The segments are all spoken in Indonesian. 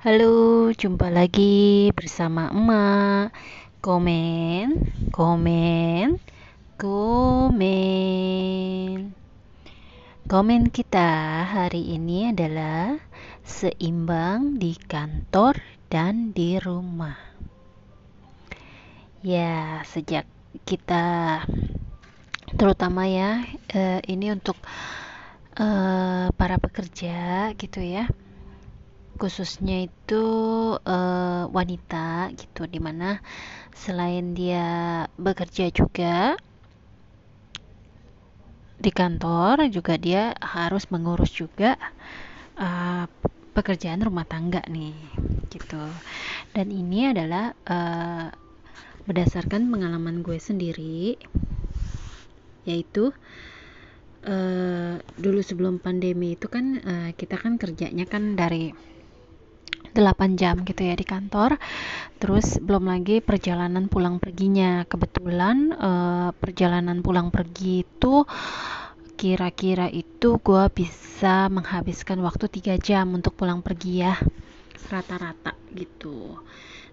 Halo, jumpa lagi bersama emak. Komen, komen, komen. Komen kita hari ini adalah seimbang di kantor dan di rumah. Ya, sejak kita terutama ya eh, ini untuk eh, para pekerja gitu ya khususnya itu uh, wanita gitu di mana selain dia bekerja juga di kantor juga dia harus mengurus juga uh, pekerjaan rumah tangga nih gitu. Dan ini adalah uh, berdasarkan pengalaman gue sendiri yaitu uh, dulu sebelum pandemi itu kan uh, kita kan kerjanya kan dari 8 jam gitu ya di kantor. Terus belum lagi perjalanan pulang perginya. Kebetulan uh, perjalanan pulang pergi itu kira-kira itu gue bisa menghabiskan waktu 3 jam untuk pulang pergi ya rata-rata gitu.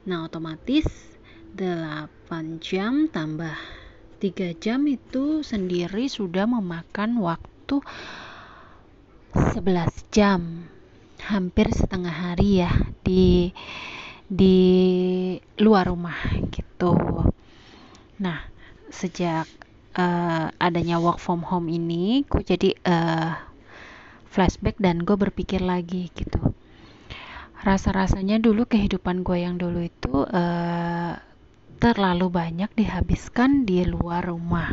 Nah otomatis 8 jam tambah 3 jam itu sendiri sudah memakan waktu 11 jam hampir setengah hari ya di di luar rumah gitu. Nah, sejak uh, adanya work from home ini, gue jadi uh, flashback dan gue berpikir lagi gitu. Rasa-rasanya dulu kehidupan gue yang dulu itu uh, terlalu banyak dihabiskan di luar rumah.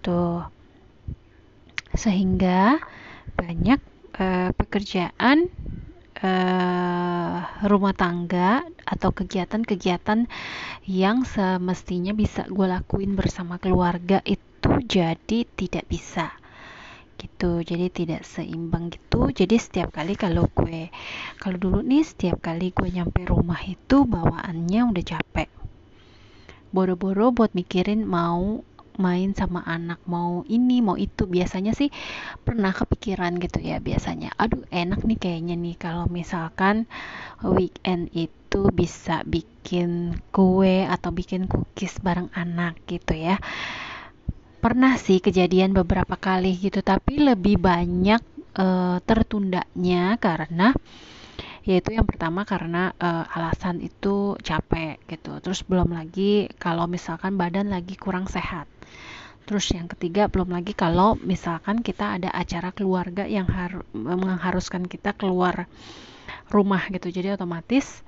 Tuh. Sehingga banyak uh, pekerjaan uh, rumah tangga atau kegiatan-kegiatan yang semestinya bisa gue lakuin bersama keluarga itu jadi tidak bisa. Gitu. Jadi tidak seimbang gitu. Jadi setiap kali kalau gue kalau dulu nih setiap kali gue nyampe rumah itu bawaannya udah capek. Boro-boro buat mikirin mau main sama anak mau ini mau itu. Biasanya sih pernah kepikiran gitu ya biasanya. Aduh enak nih kayaknya nih kalau misalkan weekend itu bisa bikin kue atau bikin cookies bareng anak gitu ya. Pernah sih kejadian beberapa kali gitu tapi lebih banyak uh, tertundanya karena yaitu yang pertama karena uh, alasan itu capek gitu. Terus belum lagi kalau misalkan badan lagi kurang sehat terus yang ketiga belum lagi kalau misalkan kita ada acara keluarga yang har mengharuskan kita keluar rumah gitu. Jadi otomatis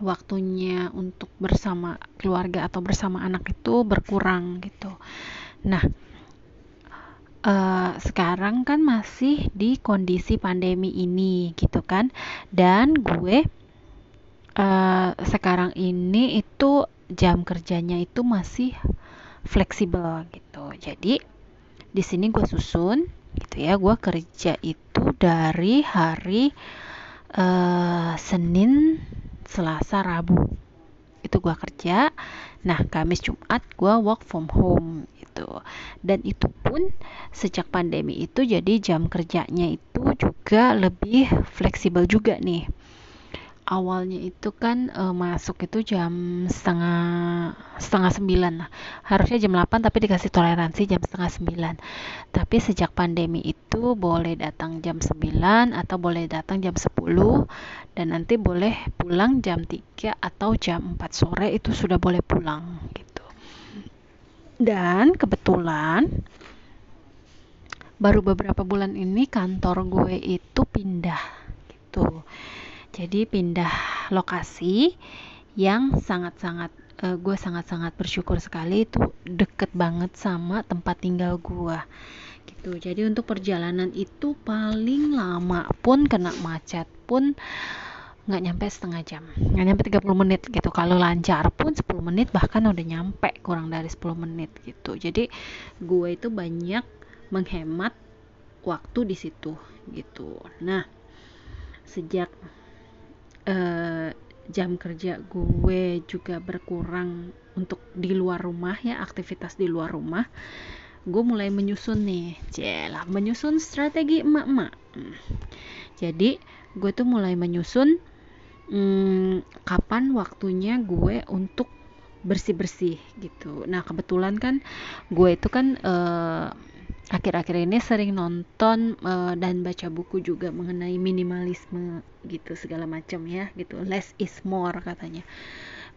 waktunya untuk bersama keluarga atau bersama anak itu berkurang gitu. Nah uh, sekarang kan masih di kondisi pandemi ini gitu kan. Dan gue uh, sekarang ini itu jam kerjanya itu masih fleksibel gitu. Jadi di sini gue susun gitu ya. Gue kerja itu dari hari uh, Senin Selasa Rabu. Itu gue kerja. Nah Kamis Jumat gue work from home gitu. Dan itu pun sejak pandemi itu jadi jam kerjanya itu juga lebih fleksibel juga nih awalnya itu kan e, masuk itu jam setengah setengah sembilan lah. Harusnya jam 8 tapi dikasih toleransi jam setengah sembilan. Tapi sejak pandemi itu boleh datang jam 9 atau boleh datang jam 10 dan nanti boleh pulang jam 3 atau jam 4 sore itu sudah boleh pulang gitu. Dan kebetulan baru beberapa bulan ini kantor gue itu pindah gitu jadi pindah lokasi yang sangat-sangat uh, gue sangat-sangat bersyukur sekali itu deket banget sama tempat tinggal gue gitu. Jadi untuk perjalanan itu paling lama pun kena macet pun nggak nyampe setengah jam. Nggak nyampe 30 menit gitu. Kalau lancar pun 10 menit bahkan udah nyampe kurang dari 10 menit gitu. Jadi gue itu banyak menghemat waktu di situ gitu. Nah sejak uh, jam kerja gue juga berkurang untuk di luar rumah ya aktivitas di luar rumah. Gue mulai menyusun nih jelah menyusun strategi emak-emak. Jadi gue tuh mulai menyusun hmm, kapan waktunya gue untuk bersih-bersih gitu. Nah kebetulan kan gue itu kan uh, akhir-akhir ini sering nonton uh, dan baca buku juga mengenai minimalisme gitu segala macam ya gitu. Less is more katanya.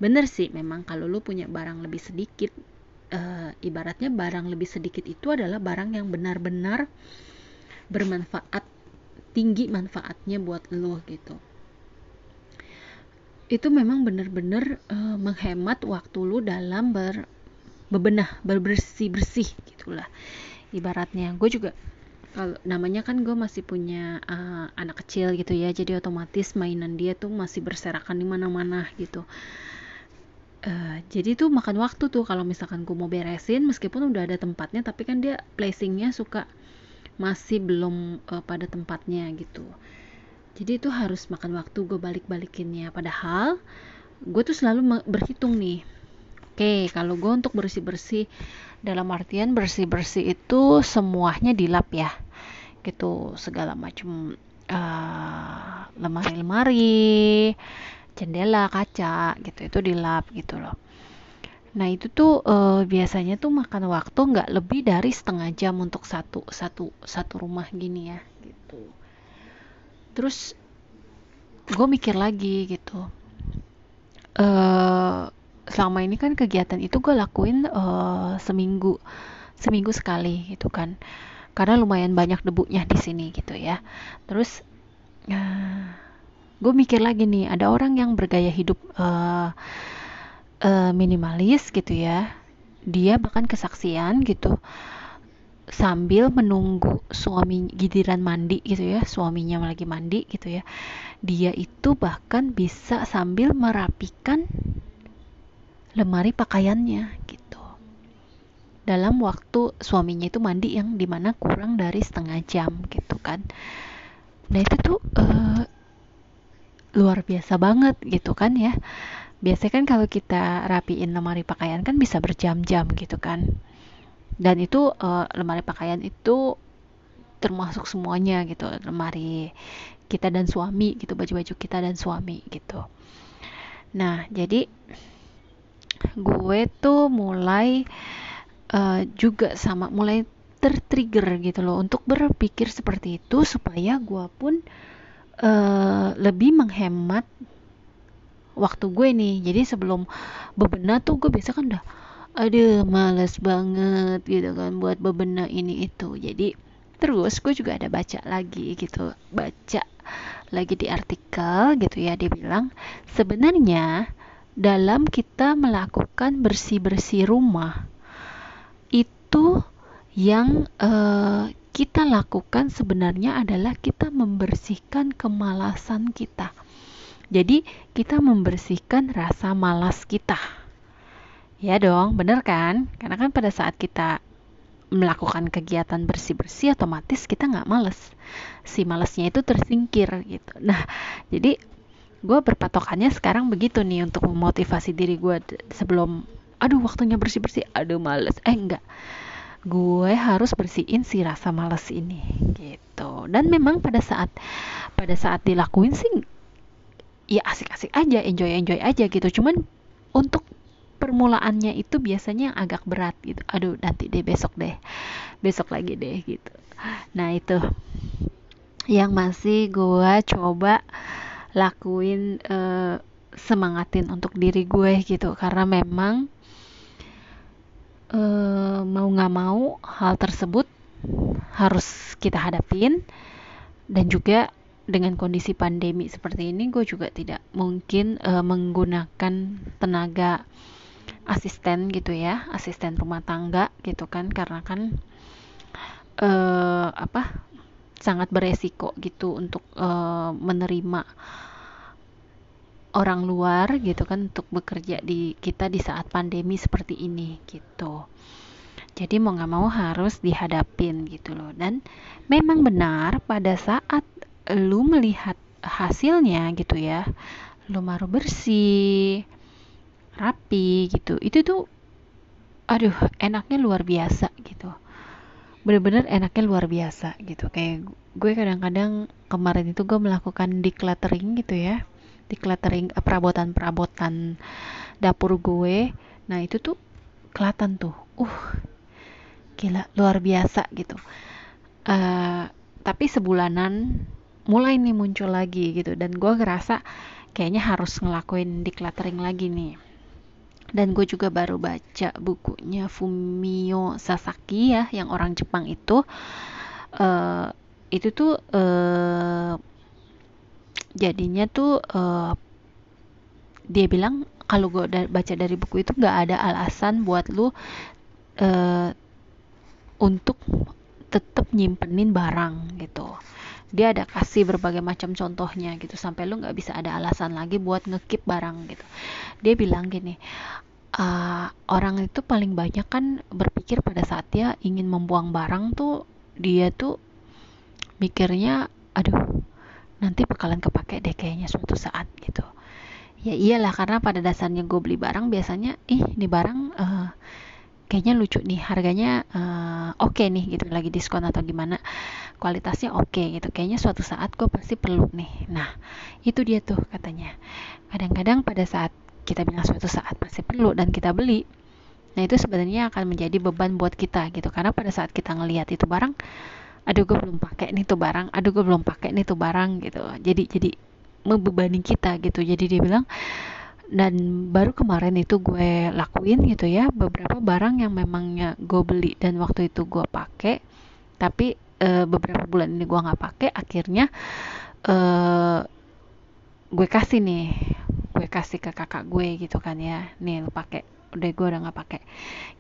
Bener sih memang kalau lu punya barang lebih sedikit uh, ibaratnya barang lebih sedikit itu adalah barang yang benar-benar bermanfaat tinggi manfaatnya buat lo gitu. Itu memang benar-benar uh, menghemat waktu lu dalam ber bebenah berbersih bersih gitulah ibaratnya. Gue juga kalau namanya kan gue masih punya uh, anak kecil gitu ya jadi otomatis mainan dia tuh masih berserakan di mana-mana gitu. Uh, jadi tuh makan waktu tuh kalau misalkan gue mau beresin meskipun udah ada tempatnya tapi kan dia placingnya suka masih belum uh, pada tempatnya gitu. Jadi itu harus makan waktu gue balik-balikinnya. Padahal gue tuh selalu berhitung nih oke kalau gue untuk bersih-bersih dalam artian bersih-bersih itu semuanya dilap ya gitu. Segala macam uh, lemari-lemari jendela kaca gitu itu dilap gitu loh. Nah itu tuh uh, biasanya tuh makan waktu nggak lebih dari setengah jam untuk satu satu satu rumah gini ya gitu. Terus gue mikir lagi gitu. Uh, selama ini kan kegiatan itu gue lakuin uh, seminggu seminggu sekali gitu kan. Karena lumayan banyak debunya di sini gitu ya. Terus uh, gue mikir lagi nih ada orang yang bergaya hidup uh, uh, minimalis gitu ya. Dia bahkan kesaksian gitu sambil menunggu suami gidiran mandi gitu ya suaminya lagi mandi gitu ya. Dia itu bahkan bisa sambil merapikan lemari pakaiannya gitu. Dalam waktu suaminya itu mandi yang di mana kurang dari setengah jam gitu kan. Nah itu tuh uh, luar biasa banget gitu kan ya. Biasanya kan kalau kita rapiin lemari pakaian kan bisa berjam-jam gitu kan. Dan itu uh, lemari pakaian itu termasuk semuanya gitu. Lemari kita dan suami gitu baju-baju kita dan suami gitu. Nah jadi gue tuh mulai uh, juga sama mulai tertrigger gitu loh untuk berpikir seperti itu supaya gue pun uh, lebih menghemat waktu gue nih. Jadi sebelum bebenah tuh gue biasa kan udah aduh males banget gitu kan buat bebenah ini itu. Jadi terus gue juga ada baca lagi gitu baca lagi di artikel gitu ya dia bilang sebenarnya dalam kita melakukan bersih-bersih rumah itu yang uh, kita lakukan sebenarnya adalah kita membersihkan kemalasan kita jadi kita membersihkan rasa malas kita Ya dong, bener kan? Karena kan pada saat kita melakukan kegiatan bersih-bersih otomatis kita nggak males. Si malesnya itu tersingkir gitu. Nah, jadi gue berpatokannya sekarang begitu nih untuk memotivasi diri gue sebelum aduh waktunya bersih-bersih, aduh males. Eh enggak. Gue harus bersihin si rasa males ini gitu. Dan memang pada saat pada saat dilakuin sih ya asik-asik aja, enjoy-enjoy aja gitu. Cuman untuk permulaannya itu biasanya yang agak berat gitu aduh nanti deh besok deh besok lagi deh gitu nah itu yang masih gue coba lakuin uh, semangatin untuk diri gue gitu. Karena memang uh, mau nggak mau hal tersebut harus kita hadapin. Dan juga dengan kondisi pandemi seperti ini gue juga tidak mungkin uh, menggunakan tenaga asisten gitu ya asisten rumah tangga gitu kan. Karena kan uh, apa sangat beresiko gitu untuk uh, menerima orang luar gitu kan untuk bekerja di kita di saat pandemi seperti ini gitu. Jadi mau nggak mau harus dihadapin gitu loh. Dan memang benar pada saat lu melihat hasilnya gitu ya lu baru bersih rapi gitu itu tuh aduh enaknya luar biasa gitu bener-bener enaknya luar biasa gitu. Kayak gue kadang-kadang kemarin itu gue melakukan decluttering gitu ya. Decluttering eh, perabotan-perabotan dapur gue. Nah itu tuh kelihatan tuh uh gila luar biasa gitu. Uh, tapi sebulanan mulai nih muncul lagi gitu. Dan gue ngerasa kayaknya harus ngelakuin decluttering lagi nih dan gue juga baru baca bukunya Fumio Sasaki ya yang orang Jepang itu. Uh, itu tuh uh, jadinya tuh uh, dia bilang kalau gue da baca dari buku itu nggak ada alasan buat lu uh, untuk tetap nyimpenin barang gitu. Dia ada kasih berbagai macam contohnya gitu sampai lu nggak bisa ada alasan lagi buat ngekip barang gitu. Dia bilang gini uh, orang itu paling banyak kan berpikir pada saat dia ingin membuang barang tuh dia tuh mikirnya aduh nanti bakalan kepake deh kayaknya suatu saat gitu. Ya iyalah karena pada dasarnya gue beli barang biasanya ih ini barang uh, kayaknya lucu nih harganya uh, oke okay nih gitu. Lagi diskon atau gimana kualitasnya oke okay, gitu. Kayaknya suatu saat gue pasti perlu nih. Nah itu dia tuh katanya. Kadang-kadang pada saat kita bilang suatu saat pasti perlu dan kita beli nah itu sebenarnya akan menjadi beban buat kita gitu. Karena pada saat kita ngelihat itu barang aduh gue belum pakai nih tuh barang aduh gue belum pakai nih tuh barang gitu. Jadi jadi membebani kita gitu. Jadi dia bilang dan baru kemarin itu gue lakuin gitu ya beberapa barang yang memangnya gue beli dan waktu itu gue pakai tapi e, beberapa bulan ini gue nggak pakai akhirnya e, gue kasih nih gue kasih ke kakak gue gitu kan ya. Nih lu pakai. Udah gue udah nggak pakai.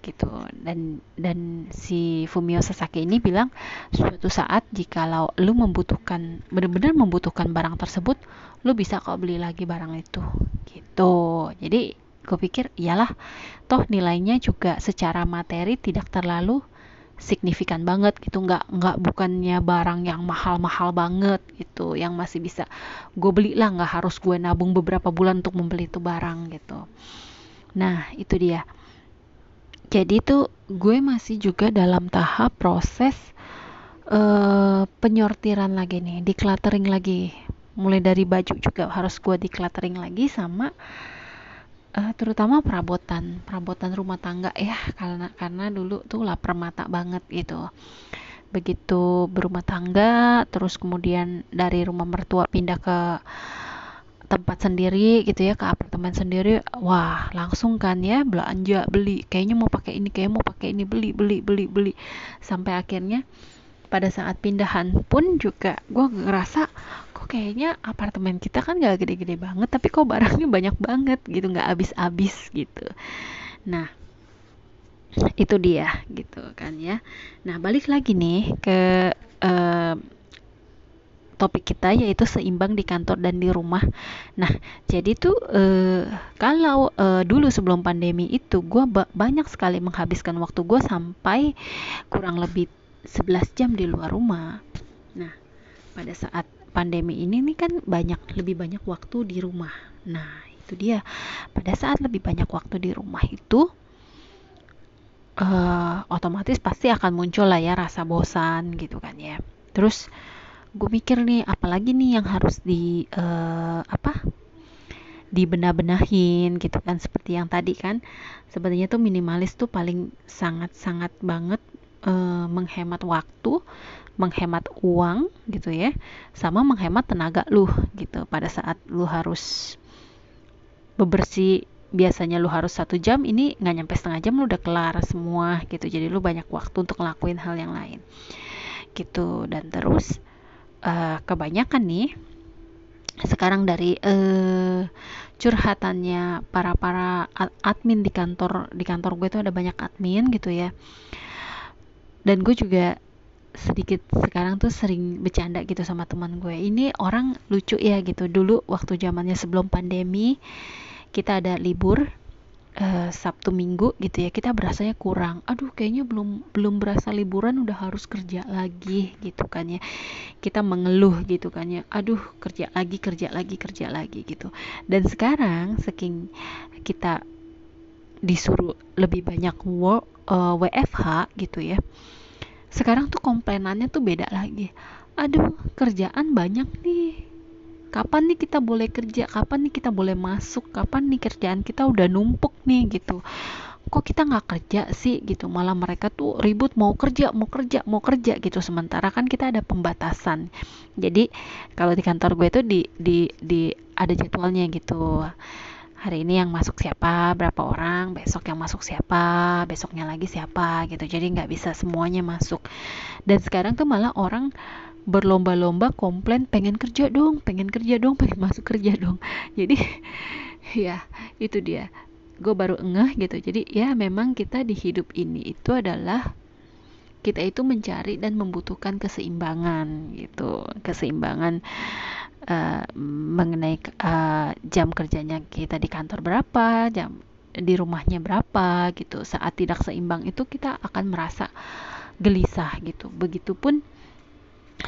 Gitu. Dan dan si Fumio Sasaki ini bilang suatu saat jika lu membutuhkan benar-benar membutuhkan barang tersebut lu bisa kok beli lagi barang itu. Gitu. Jadi gue pikir iyalah toh nilainya juga secara materi tidak terlalu signifikan banget gitu. Nggak nggak bukannya barang yang mahal-mahal banget gitu yang masih bisa gue beli lah. Nggak harus gue nabung beberapa bulan untuk membeli itu barang gitu. Nah itu dia. Jadi tuh gue masih juga dalam tahap proses uh, penyortiran lagi nih decluttering lagi. Mulai dari baju juga harus gue decluttering lagi sama uh, terutama perabotan perabotan rumah tangga ya karena karena dulu tuh lapar mata banget gitu. Begitu berumah tangga terus kemudian dari rumah mertua pindah ke tempat sendiri gitu ya ke apartemen sendiri wah langsung kan ya belanja beli. Kayaknya mau pakai ini kayak mau pakai ini beli beli beli beli. Sampai akhirnya pada saat pindahan pun juga gue ngerasa kok kayaknya apartemen kita kan gak gede-gede banget tapi kok barangnya banyak banget gitu nggak habis-habis gitu nah itu dia gitu kan ya nah balik lagi nih ke uh, topik kita yaitu seimbang di kantor dan di rumah. Nah, jadi tuh uh, kalau uh, dulu sebelum pandemi itu gue ba banyak sekali menghabiskan waktu gue sampai kurang lebih 11 jam di luar rumah. Nah, pada saat pandemi ini nih kan banyak lebih banyak waktu di rumah. Nah, itu dia. Pada saat lebih banyak waktu di rumah itu uh, otomatis pasti akan muncul lah ya rasa bosan gitu kan ya. Terus gue mikir nih apalagi nih yang harus di uh, apa? dibenah-benahin gitu kan seperti yang tadi kan sebenarnya tuh minimalis tuh paling sangat-sangat banget uh, menghemat waktu, menghemat uang gitu ya, sama menghemat tenaga lu gitu. Pada saat lu harus bebersih biasanya lu harus satu jam ini nggak nyampe setengah jam lu udah kelar semua gitu. Jadi lu banyak waktu untuk ngelakuin hal yang lain gitu. Dan terus uh, kebanyakan nih sekarang dari uh, curhatannya para para admin di kantor di kantor gue itu ada banyak admin gitu ya dan gue juga sedikit sekarang tuh sering bercanda gitu sama teman gue. Ini orang lucu ya gitu. Dulu waktu zamannya sebelum pandemi kita ada libur uh, Sabtu Minggu gitu ya. Kita berasanya kurang. Aduh kayaknya belum belum berasa liburan udah harus kerja lagi gitu kan ya. Kita mengeluh gitu kan ya. Aduh kerja lagi kerja lagi kerja lagi gitu. Dan sekarang saking kita disuruh lebih banyak work uh, WFH gitu ya. Sekarang tuh komplainannya tuh beda lagi. Aduh kerjaan banyak nih. Kapan nih kita boleh kerja? Kapan nih kita boleh masuk? Kapan nih kerjaan kita udah numpuk nih gitu. Kok kita nggak kerja sih gitu? Malah mereka tuh ribut mau kerja mau kerja mau kerja gitu. Sementara kan kita ada pembatasan. Jadi kalau di kantor gue tuh di di di ada jadwalnya gitu hari ini yang masuk siapa berapa orang besok yang masuk siapa besoknya lagi siapa gitu. Jadi nggak bisa semuanya masuk. Dan sekarang tuh malah orang berlomba-lomba komplain pengen kerja dong pengen kerja dong pengen masuk kerja dong. Jadi ya itu dia. Gue baru ngeh gitu. Jadi ya memang kita di hidup ini itu adalah kita itu mencari dan membutuhkan keseimbangan gitu. Keseimbangan uh, mengenai uh, jam kerjanya kita di kantor berapa jam di rumahnya berapa gitu. Saat tidak seimbang itu kita akan merasa gelisah gitu. Begitupun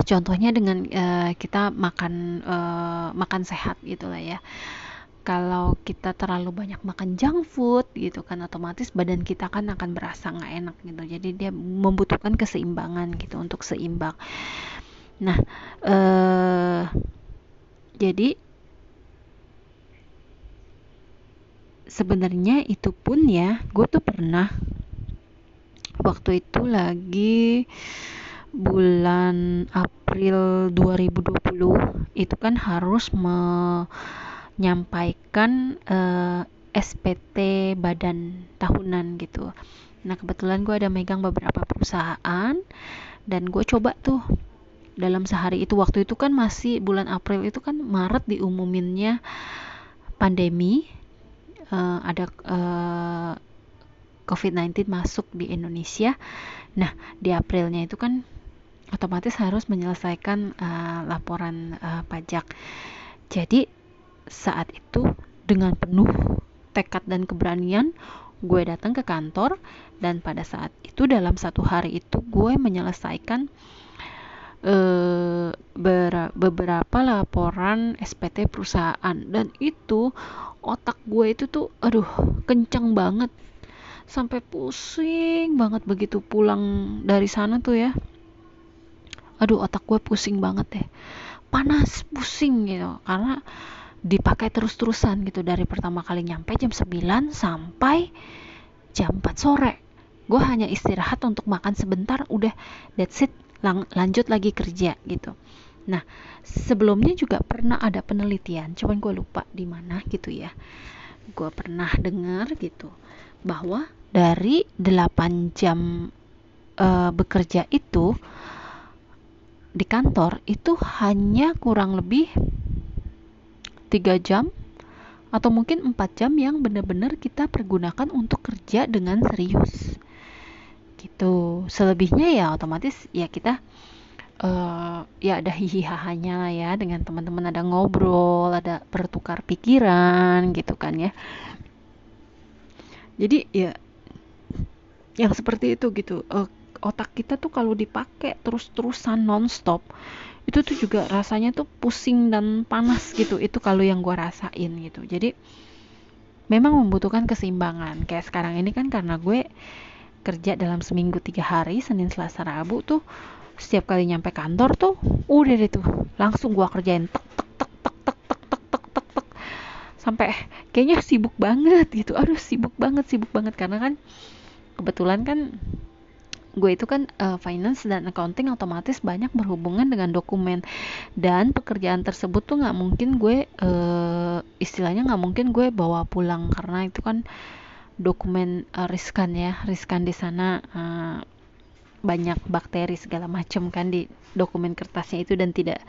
contohnya dengan uh, kita makan uh, makan sehat gitulah ya. Kalau kita terlalu banyak makan junk food gitu kan otomatis badan kita kan akan berasa nggak enak gitu. Jadi dia membutuhkan keseimbangan gitu untuk seimbang. Nah uh, jadi sebenarnya itu pun ya gue tuh pernah waktu itu lagi bulan April 2020 itu kan harus menyampaikan eh, SPT badan tahunan gitu. Nah kebetulan gue ada megang beberapa perusahaan dan gue coba tuh dalam sehari itu waktu itu kan masih bulan April itu kan Maret diumuminnya pandemi uh, ada uh, eh, COVID-19 masuk di Indonesia. Nah, di Aprilnya itu kan otomatis harus menyelesaikan uh, laporan uh, pajak. Jadi saat itu dengan penuh tekad dan keberanian gue datang ke kantor dan pada saat itu dalam satu hari itu gue menyelesaikan uh, beberapa laporan SPT perusahaan. Dan itu otak gue itu tuh aduh kenceng banget. Sampai pusing banget begitu pulang dari sana tuh ya. Aduh otak gue pusing banget deh. Panas pusing gitu. Karena dipakai terus-terusan gitu. Dari pertama kali nyampe jam 9 sampai jam 4 sore. Gue hanya istirahat untuk makan sebentar udah that's it lang lanjut lagi kerja gitu. Nah sebelumnya juga pernah ada penelitian cuman gue lupa di mana gitu ya. Gue pernah dengar gitu bahwa dari 8 jam uh, bekerja itu di kantor itu hanya kurang lebih tiga jam atau mungkin empat jam yang benar-benar kita pergunakan untuk kerja dengan serius gitu. Selebihnya ya otomatis ya kita uh, ya ada hihi hahanya lah ya dengan teman-teman ada ngobrol ada bertukar pikiran gitu kan ya. Jadi ya yang seperti itu gitu. Uh, otak kita tuh kalau dipakai terus-terusan nonstop itu tuh juga rasanya tuh pusing dan panas gitu. Itu kalau yang gue rasain gitu. Jadi memang membutuhkan keseimbangan. Kayak sekarang ini kan karena gue kerja dalam seminggu tiga hari Senin Selasa Rabu tuh setiap kali nyampe kantor tuh udah deh tuh langsung gue kerjain tek tek tek tek tek tek tek tek tek tek sampai kayaknya sibuk banget gitu aduh sibuk banget sibuk banget karena kan kebetulan kan gue itu kan uh, finance dan accounting otomatis banyak berhubungan dengan dokumen dan pekerjaan tersebut tuh nggak mungkin gue uh, istilahnya nggak mungkin gue bawa pulang karena itu kan dokumen uh, riskan ya riskan di sana uh, banyak bakteri segala macam kan di dokumen kertasnya itu dan tidak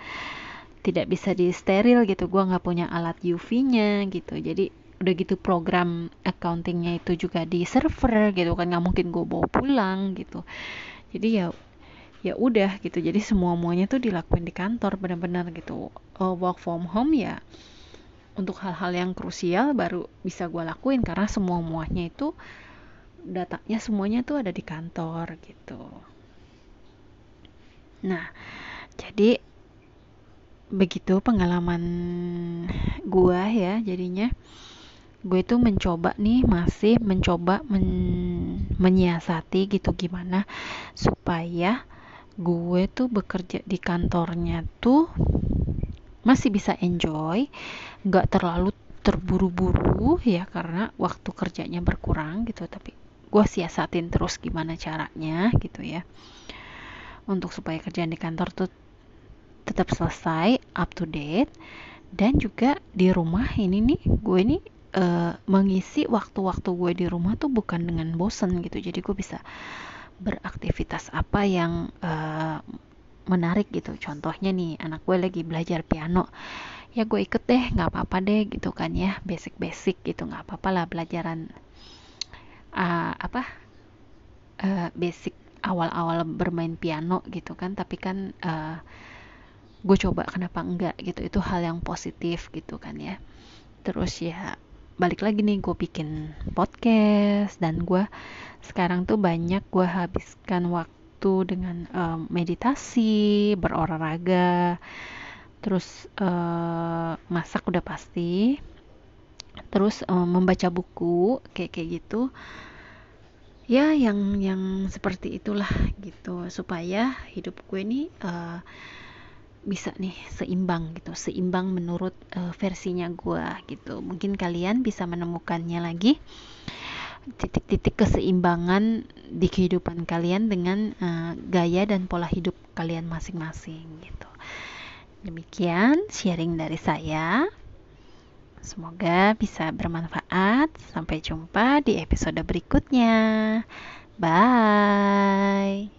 tidak bisa di steril gitu. Gue nggak punya alat UV-nya gitu. Jadi udah gitu program accountingnya itu juga di server gitu kan. Nggak mungkin gue bawa pulang gitu. Jadi ya ya udah gitu. Jadi semua muanya tuh dilakuin di kantor benar-benar gitu. Uh, work from home ya untuk hal-hal yang krusial baru bisa gue lakuin karena semua muanya itu datanya semuanya tuh ada di kantor gitu. Nah jadi begitu pengalaman gua ya jadinya. Gue tuh mencoba nih masih mencoba men menyiasati gitu gimana supaya gue tuh bekerja di kantornya tuh masih bisa enjoy nggak terlalu terburu-buru ya karena waktu kerjanya berkurang gitu. Tapi gue siasatin terus gimana caranya gitu ya. Untuk supaya kerjaan di kantor tuh tetap selesai up to date. Dan juga di rumah ini nih gue nih uh, mengisi waktu-waktu gue di rumah tuh bukan dengan bosen gitu. Jadi gue bisa beraktivitas apa yang uh, menarik gitu. Contohnya nih anak gue lagi belajar piano. Ya gue ikut deh nggak apa-apa deh gitu kan ya. Basic-basic gitu nggak apa-apa lah pelajaran uh, apa uh, basic awal-awal bermain piano gitu kan. Tapi kan uh, gue coba kenapa enggak gitu. Itu hal yang positif gitu kan ya. Terus ya balik lagi nih gue bikin podcast. Dan gue sekarang tuh banyak gue habiskan waktu dengan um, meditasi berolahraga terus uh, masak udah pasti terus um, membaca buku kayak kayak gitu. Ya yang yang seperti itulah gitu supaya hidup gue ini uh, bisa nih seimbang gitu seimbang menurut uh, versinya gue gitu. Mungkin kalian bisa menemukannya lagi titik-titik keseimbangan di kehidupan kalian dengan uh, gaya dan pola hidup kalian masing-masing gitu Demikian sharing dari saya. Semoga bisa bermanfaat. Sampai jumpa di episode berikutnya. Bye.